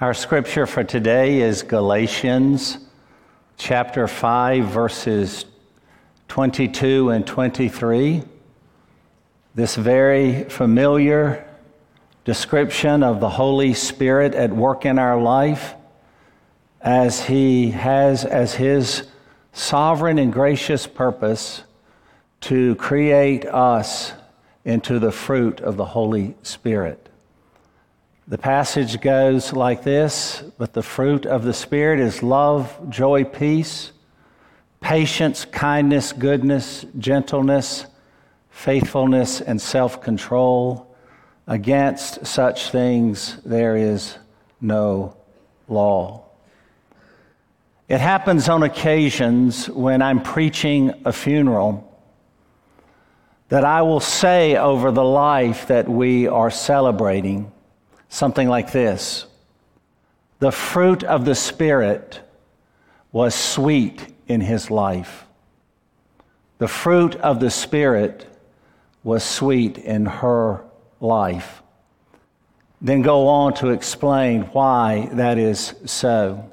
Our scripture for today is Galatians chapter 5, verses 22 and 23. This very familiar description of the Holy Spirit at work in our life as He has as His sovereign and gracious purpose to create us into the fruit of the Holy Spirit. The passage goes like this But the fruit of the Spirit is love, joy, peace, patience, kindness, goodness, gentleness, faithfulness, and self control. Against such things there is no law. It happens on occasions when I'm preaching a funeral that I will say over the life that we are celebrating something like this The fruit of the Spirit was sweet in his life. The fruit of the Spirit was sweet in her life. Then go on to explain why that is so.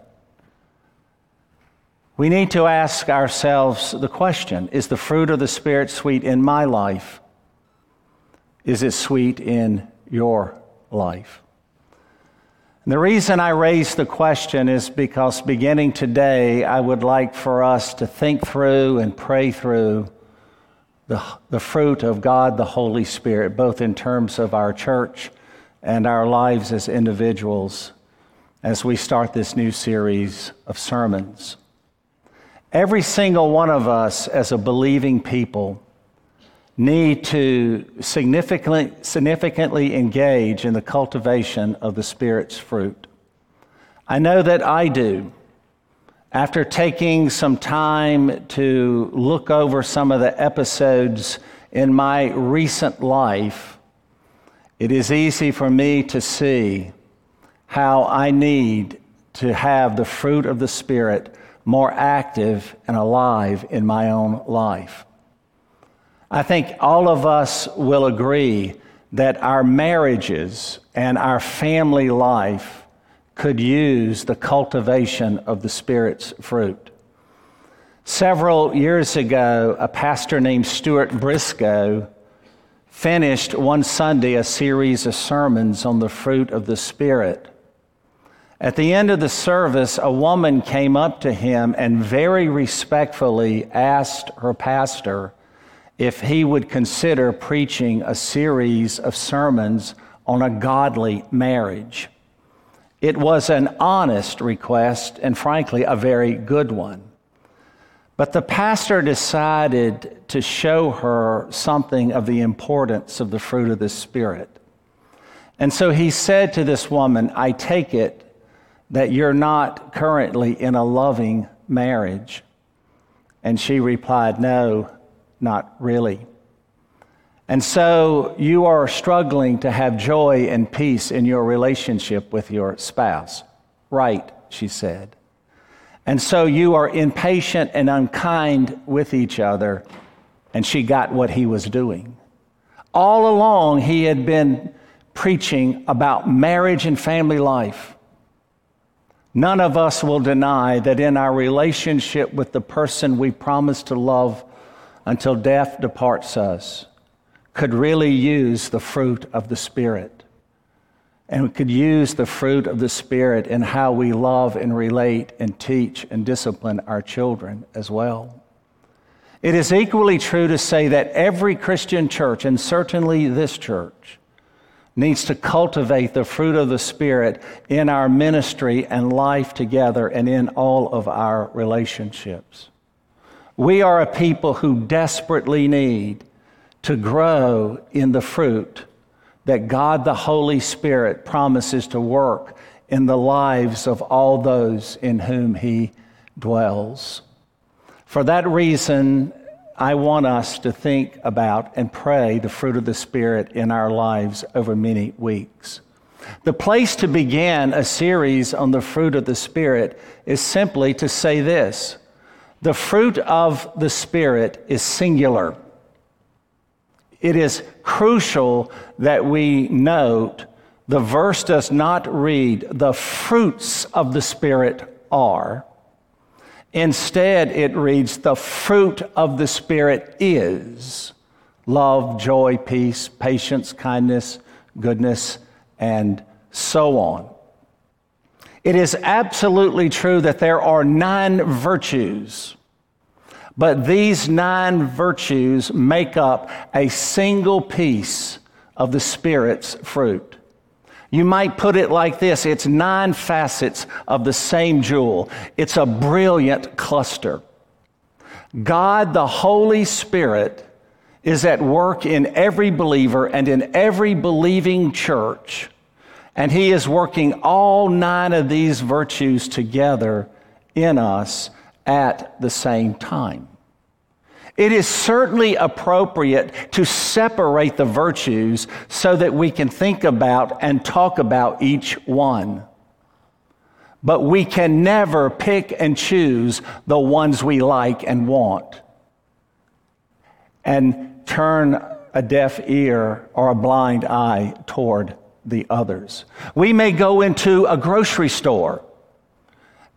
We need to ask ourselves the question Is the fruit of the Spirit sweet in my life? Is it sweet in your life? The reason I raise the question is because beginning today, I would like for us to think through and pray through the, the fruit of God, the Holy Spirit, both in terms of our church and our lives as individuals as we start this new series of sermons. Every single one of us, as a believing people, need to significantly, significantly engage in the cultivation of the Spirit's fruit. I know that I do. After taking some time to look over some of the episodes in my recent life, it is easy for me to see how I need to have the fruit of the Spirit more active and alive in my own life. I think all of us will agree that our marriages and our family life could use the cultivation of the Spirit's fruit. Several years ago, a pastor named Stuart Briscoe finished one Sunday a series of sermons on the fruit of the Spirit. At the end of the service, a woman came up to him and very respectfully asked her pastor if he would consider preaching a series of sermons on a godly marriage. It was an honest request and, frankly, a very good one. But the pastor decided to show her something of the importance of the fruit of the Spirit. And so he said to this woman, I take it that you're not currently in a loving marriage. And she replied, No, not really. And so you are struggling to have joy and peace in your relationship with your spouse. Right, she said. And so you are impatient and unkind with each other. And she got what he was doing. All along, he had been preaching about marriage and family life. None of us will deny that in our relationship with the person we promise to love until death departs us could really use the fruit of the Spirit. And we could use the fruit of the Spirit in how we love and relate and teach and discipline our children as well. It is equally true to say that every Christian church, and certainly this church, needs to cultivate the fruit of the Spirit in our ministry and life together and in all of our relationships. We are a people who desperately need to grow in the fruit that God the Holy Spirit promises to work in the lives of all those in whom He dwells. For that reason, I want us to think about and pray the fruit of the Spirit in our lives over many weeks. The place to begin a series on the fruit of the Spirit is simply to say this the fruit of the Spirit is singular. It is crucial that we note the verse does not read, the fruits of the Spirit are. Instead, it reads, the fruit of the Spirit is love, joy, peace, patience, kindness, goodness, and so on. It is absolutely true that there are nine virtues, but these nine virtues make up a single piece of the Spirit's fruit. You might put it like this it's nine facets of the same jewel, it's a brilliant cluster. God, the Holy Spirit, is at work in every believer and in every believing church. And He is working all nine of these virtues together in us at the same time. It is certainly appropriate to separate the virtues so that we can think about and talk about each one. But we can never pick and choose the ones we like and want and turn a deaf ear or a blind eye toward the others. We may go into a grocery store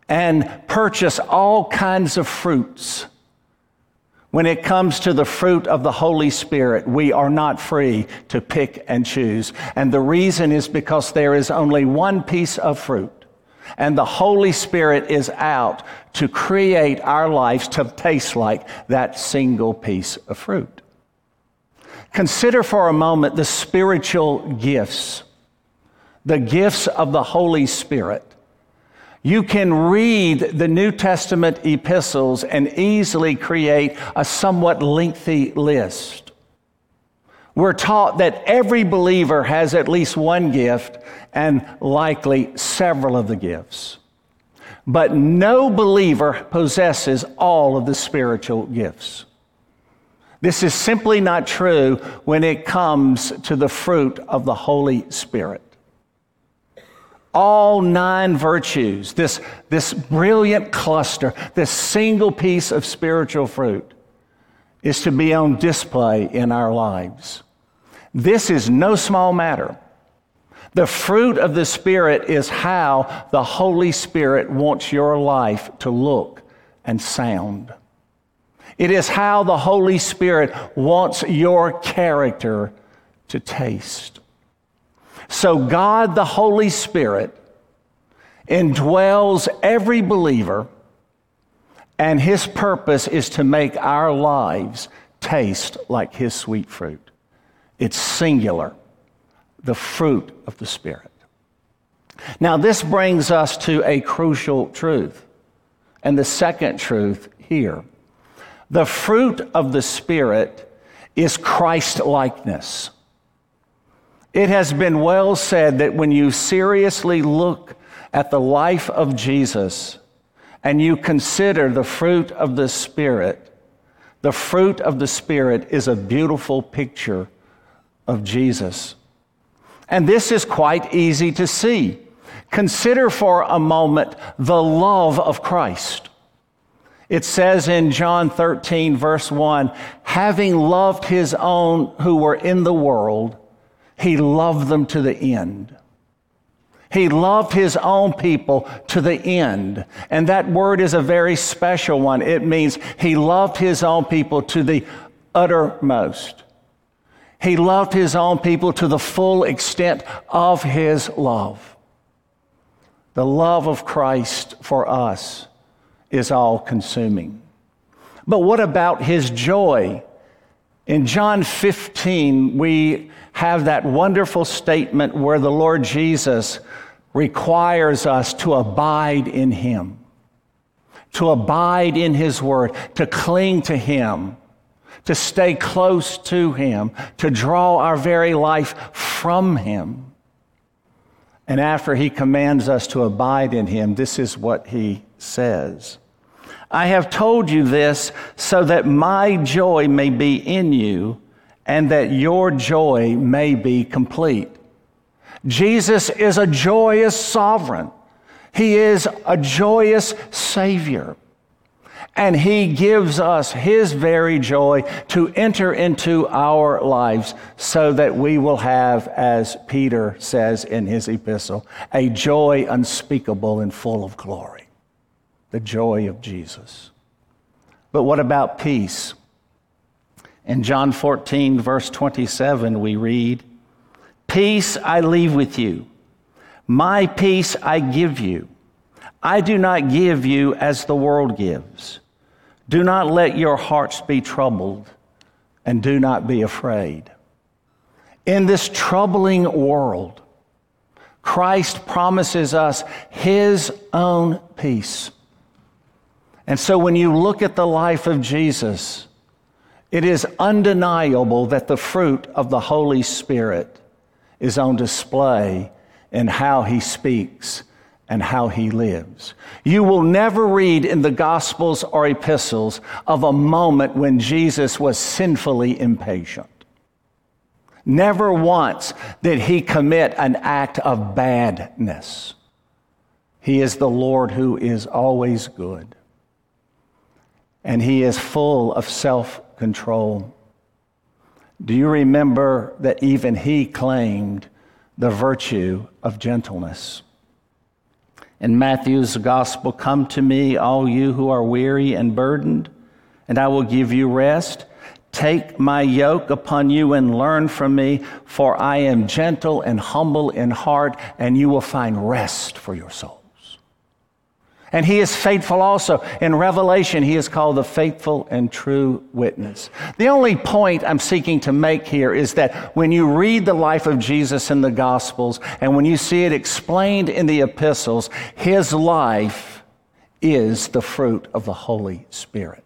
and purchase all kinds of fruits. When it comes to the fruit of the Holy Spirit, we are not free to pick and choose. And the reason is because there is only one piece of fruit. And the Holy Spirit is out to create our lives to taste like that single piece of fruit. Consider for a moment the spiritual gifts, the gifts of the Holy Spirit. You can read the New Testament epistles and easily create a somewhat lengthy list. We're taught that every believer has at least one gift and likely several of the gifts. But no believer possesses all of the spiritual gifts. This is simply not true when it comes to the fruit of the Holy Spirit. All nine virtues, this, this brilliant cluster, this single piece of spiritual fruit, is to be on display in our lives. This is no small matter. The fruit of the Spirit is how the Holy Spirit wants your life to look and sound. It is how the Holy Spirit wants your character to taste. So, God, the Holy Spirit, indwells every believer, and His purpose is to make our lives taste like His sweet fruit. It's singular, the fruit of the Spirit. Now, this brings us to a crucial truth, and the second truth here. The fruit of the Spirit is Christ likeness. It has been well said that when you seriously look at the life of Jesus and you consider the fruit of the Spirit, the fruit of the Spirit is a beautiful picture of Jesus. And this is quite easy to see. Consider for a moment the love of Christ. It says in John 13, verse 1 having loved his own who were in the world, he loved them to the end. He loved his own people to the end. And that word is a very special one. It means he loved his own people to the uttermost. He loved his own people to the full extent of his love. The love of Christ for us is all consuming. But what about his joy? In John 15, we have that wonderful statement where the Lord Jesus requires us to abide in him, to abide in his word, to cling to him, to stay close to him, to draw our very life from him. And after he commands us to abide in him, this is what he says. I have told you this so that my joy may be in you and that your joy may be complete. Jesus is a joyous sovereign. He is a joyous Savior. And he gives us his very joy to enter into our lives so that we will have, as Peter says in his epistle, a joy unspeakable and full of glory. The joy of Jesus. But what about peace? In John 14, verse 27, we read, Peace I leave with you, my peace I give you. I do not give you as the world gives. Do not let your hearts be troubled, and do not be afraid. In this troubling world, Christ promises us his own peace. And so when you look at the life of Jesus, it is undeniable that the fruit of the Holy Spirit is on display in how he speaks and how he lives. You will never read in the Gospels or epistles of a moment when Jesus was sinfully impatient. Never once did he commit an act of badness. He is the Lord who is always good, and he is full of self control. Do you remember that even he claimed the virtue of gentleness? In Matthew's gospel, come to me, all you who are weary and burdened, and I will give you rest. Take my yoke upon you and learn from me, for I am gentle and humble in heart, and you will find rest for your soul. And he is faithful also. In Revelation, he is called the faithful and true witness. The only point I'm seeking to make here is that when you read the life of Jesus in the Gospels and when you see it explained in the epistles, his life is the fruit of the Holy Spirit.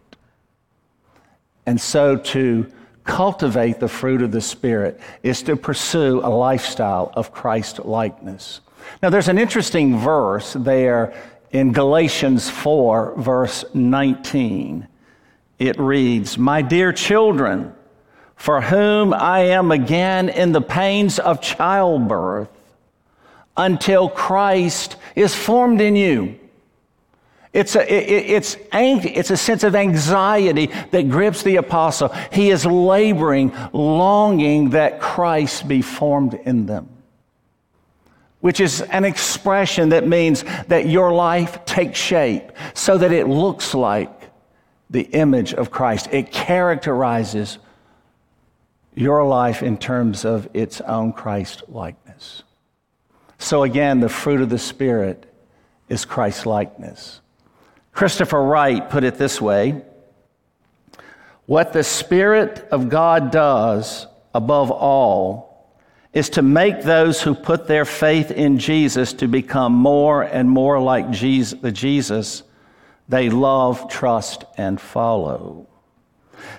And so to cultivate the fruit of the Spirit is to pursue a lifestyle of Christ likeness. Now, there's an interesting verse there in Galatians 4, verse 19, it reads, My dear children, for whom I am again in the pains of childbirth, until Christ is formed in you. It's a, it, it's, it's a sense of anxiety that grips the apostle. He is laboring, longing that Christ be formed in them which is an expression that means that your life takes shape so that it looks like the image of Christ. It characterizes your life in terms of its own Christ likeness. So, again, the fruit of the Spirit is Christ likeness. Christopher Wright put it this way What the Spirit of God does above all is to make those who put their faith in Jesus to become more and more like Jesus, the Jesus they love, trust, and follow.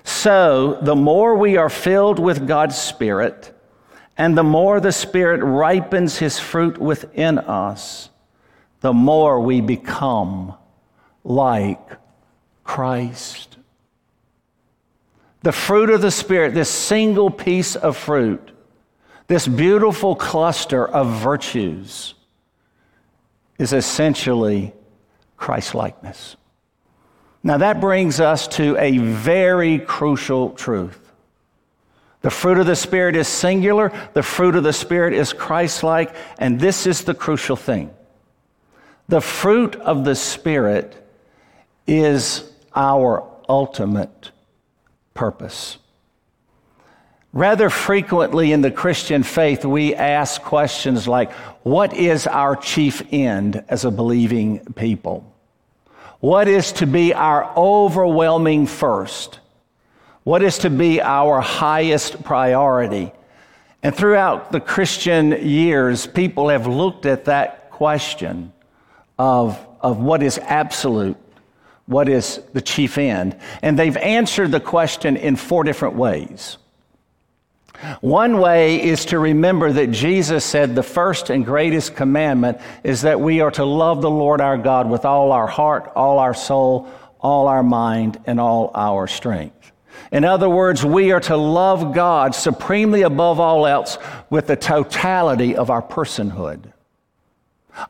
So, the more we are filled with God's Spirit, and the more the Spirit ripens His fruit within us, the more we become like Christ. The fruit of the Spirit, this single piece of fruit, this beautiful cluster of virtues is essentially Christ likeness. Now, that brings us to a very crucial truth. The fruit of the Spirit is singular, the fruit of the Spirit is Christ like, and this is the crucial thing. The fruit of the Spirit is our ultimate purpose. Rather frequently in the Christian faith, we ask questions like, What is our chief end as a believing people? What is to be our overwhelming first? What is to be our highest priority? And throughout the Christian years, people have looked at that question of, of what is absolute, what is the chief end, and they've answered the question in four different ways. One way is to remember that Jesus said the first and greatest commandment is that we are to love the Lord our God with all our heart, all our soul, all our mind, and all our strength. In other words, we are to love God supremely above all else with the totality of our personhood.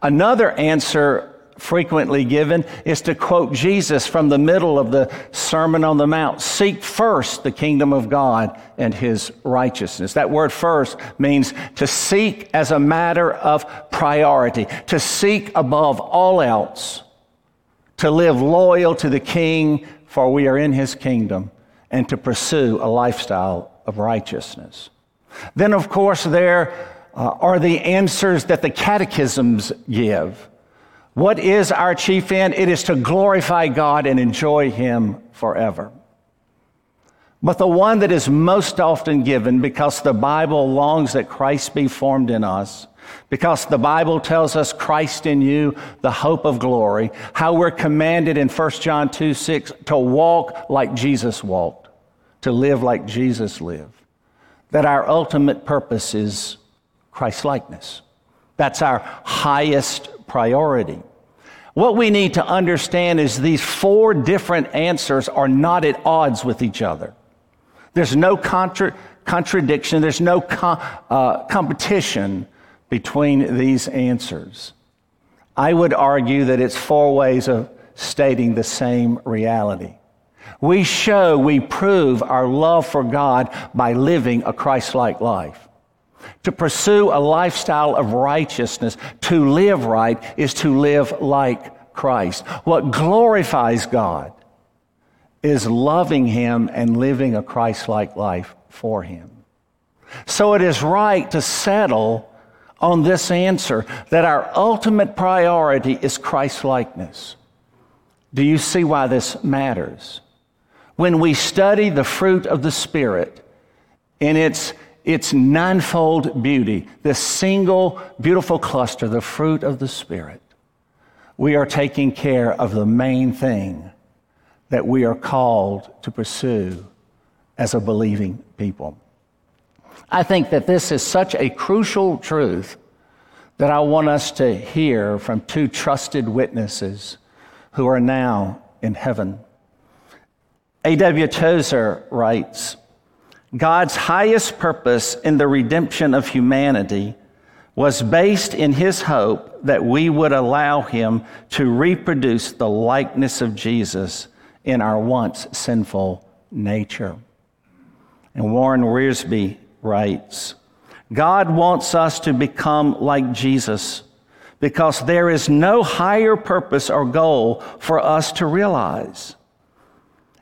Another answer frequently given is to quote Jesus from the middle of the Sermon on the Mount Seek first the kingdom of God and his righteousness. That word first means to seek as a matter of priority, to seek above all else, to live loyal to the king, for we are in his kingdom, and to pursue a lifestyle of righteousness. Then, of course, there uh, are the answers that the catechisms give. What is our chief end? It is to glorify God and enjoy Him forever. But the one that is most often given because the Bible longs that Christ be formed in us, because the Bible tells us Christ in you, the hope of glory, how we're commanded in 1 John 2 6 to walk like Jesus walked, to live like Jesus lived, that our ultimate purpose is Christ likeness. That's our highest priority. What we need to understand is these four different answers are not at odds with each other. There's no contra- contradiction, there's no com- uh, competition between these answers. I would argue that it's four ways of stating the same reality. We show, we prove our love for God by living a Christ like life. To pursue a lifestyle of righteousness, to live right, is to live like Christ. What glorifies God is loving Him and living a Christ like life for Him. So it is right to settle on this answer that our ultimate priority is Christ likeness. Do you see why this matters? When we study the fruit of the Spirit in its its ninefold beauty, this single beautiful cluster, the fruit of the Spirit, we are taking care of the main thing that we are called to pursue as a believing people. I think that this is such a crucial truth that I want us to hear from two trusted witnesses who are now in heaven. A.W. Tozer writes, God's highest purpose in the redemption of humanity was based in his hope that we would allow him to reproduce the likeness of Jesus in our once sinful nature. And Warren Wiersbe writes God wants us to become like Jesus because there is no higher purpose or goal for us to realize.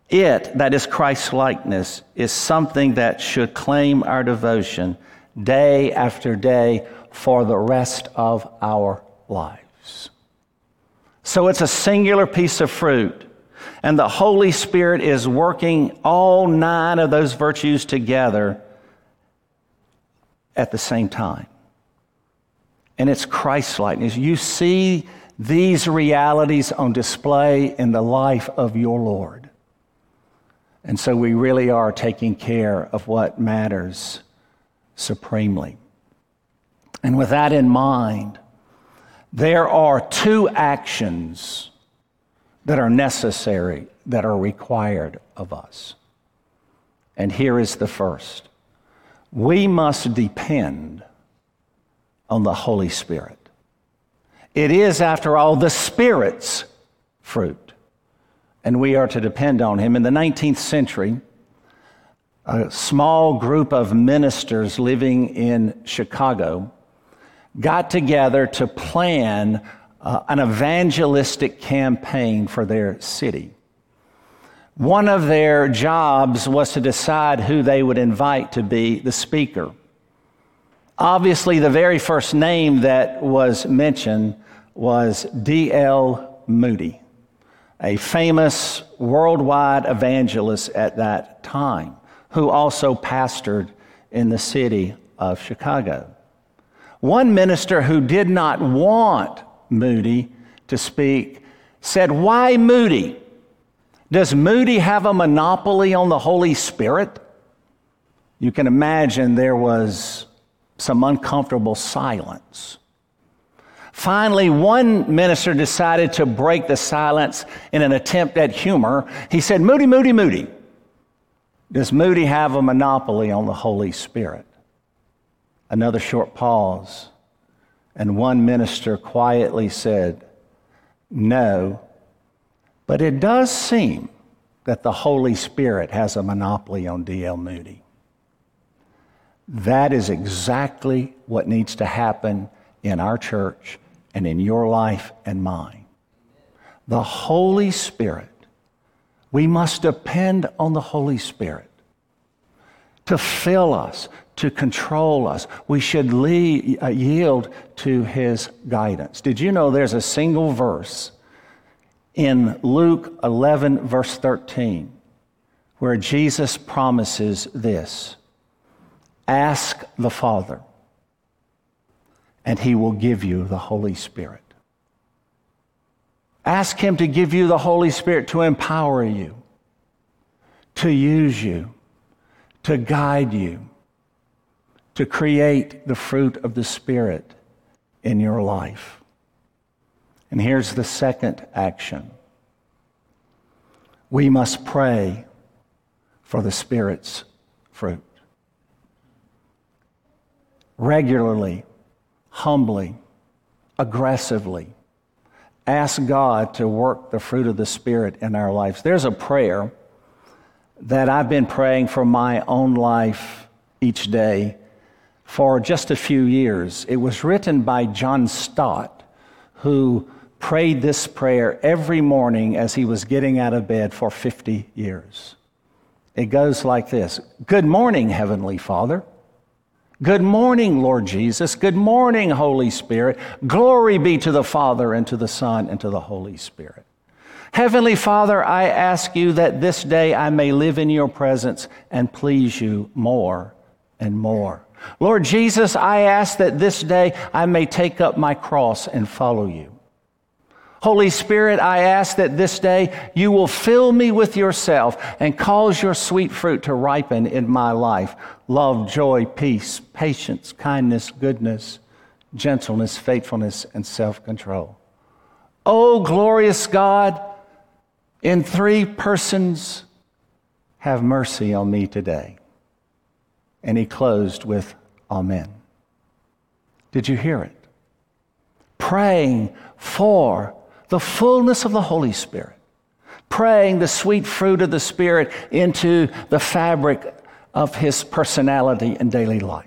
It, that is Christ's likeness, is something that should claim our devotion day after day for the rest of our lives. So it's a singular piece of fruit. And the Holy Spirit is working all nine of those virtues together at the same time. And it's Christ likeness. You see these realities on display in the life of your Lord. And so we really are taking care of what matters supremely. And with that in mind, there are two actions that are necessary, that are required of us. And here is the first we must depend on the Holy Spirit. It is, after all, the Spirit's fruit and we are to depend on him. In the 19th century, a small group of ministers living in Chicago got together to plan uh, an evangelistic campaign for their city. One of their jobs was to decide who they would invite to be the speaker. Obviously, the very first name that was mentioned was D.L. Moody a famous worldwide evangelist at that time, who also pastored in the city of Chicago. One minister who did not want Moody to speak said, Why Moody? Does Moody have a monopoly on the Holy Spirit? You can imagine there was some uncomfortable silence. Finally, one minister decided to break the silence in an attempt at humor. He said, Moody, Moody, Moody, does Moody have a monopoly on the Holy Spirit? Another short pause, and one minister quietly said, No. But it does seem that the Holy Spirit has a monopoly on D.L. Moody. That is exactly what needs to happen in our church and in your life and mine. The Holy Spirit, we must depend on the Holy Spirit to fill us, to control us. We should lead, uh, yield to His guidance. Did you know there's a single verse in Luke 11, verse 13, where Jesus promises this Ask the Father, and He will give you the Holy Spirit. Ask Him to give you the Holy Spirit to empower you, to use you, to guide you, to create the fruit of the Spirit in your life. And here's the second action we must pray for the Spirit's fruit regularly, humbly, aggressively. Ask God to work the fruit of the Spirit in our lives. There's a prayer that I've been praying for my own life each day for just a few years. It was written by John Stott, who prayed this prayer every morning as he was getting out of bed for 50 years. It goes like this Good morning, Heavenly Father. Good morning, Lord Jesus. Good morning, Holy Spirit. Glory be to the Father, and to the Son, and to the Holy Spirit. Heavenly Father, I ask you that this day I may live in your presence and please you more and more. Lord Jesus, I ask that this day I may take up my cross and follow you. Holy Spirit, I ask that this day you will fill me with yourself and cause your sweet fruit to ripen in my life love, joy, peace, patience, kindness, goodness, gentleness, faithfulness, and self control. Oh, glorious God, in three persons, have mercy on me today. And he closed with, Amen. Did you hear it? Praying for the fullness of the Holy Spirit, praying the sweet fruit of the Spirit into the fabric of his personality and daily life.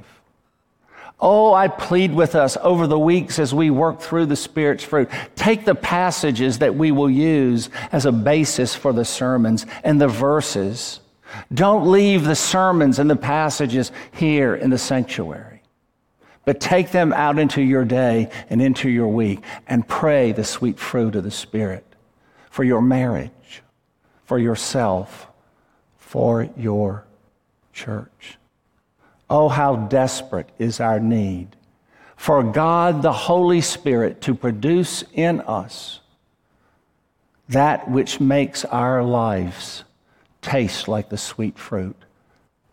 Oh, I plead with us over the weeks as we work through the Spirit's fruit. Take the passages that we will use as a basis for the sermons and the verses. Don't leave the sermons and the passages here in the sanctuary. But take them out into your day and into your week and pray the sweet fruit of the Spirit for your marriage, for yourself, for your church. Oh, how desperate is our need for God the Holy Spirit to produce in us that which makes our lives taste like the sweet fruit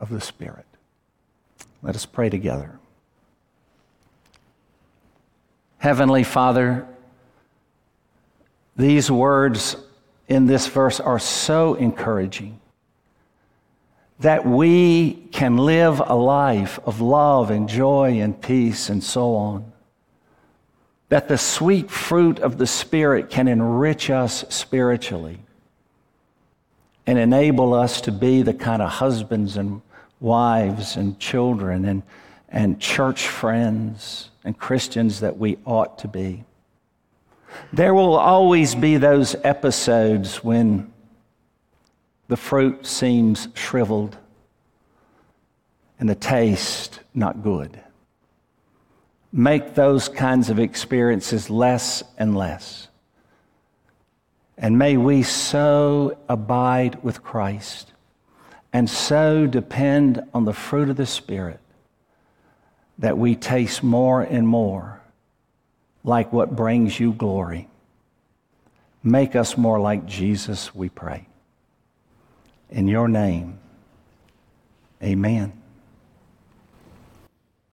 of the Spirit. Let us pray together. Heavenly Father, these words in this verse are so encouraging that we can live a life of love and joy and peace and so on. That the sweet fruit of the Spirit can enrich us spiritually and enable us to be the kind of husbands and wives and children and, and church friends and Christians that we ought to be. There will always be those episodes when the fruit seems shriveled and the taste not good. Make those kinds of experiences less and less. And may we so abide with Christ and so depend on the fruit of the Spirit that we taste more and more like what brings you glory. Make us more like Jesus, we pray. In your name, amen.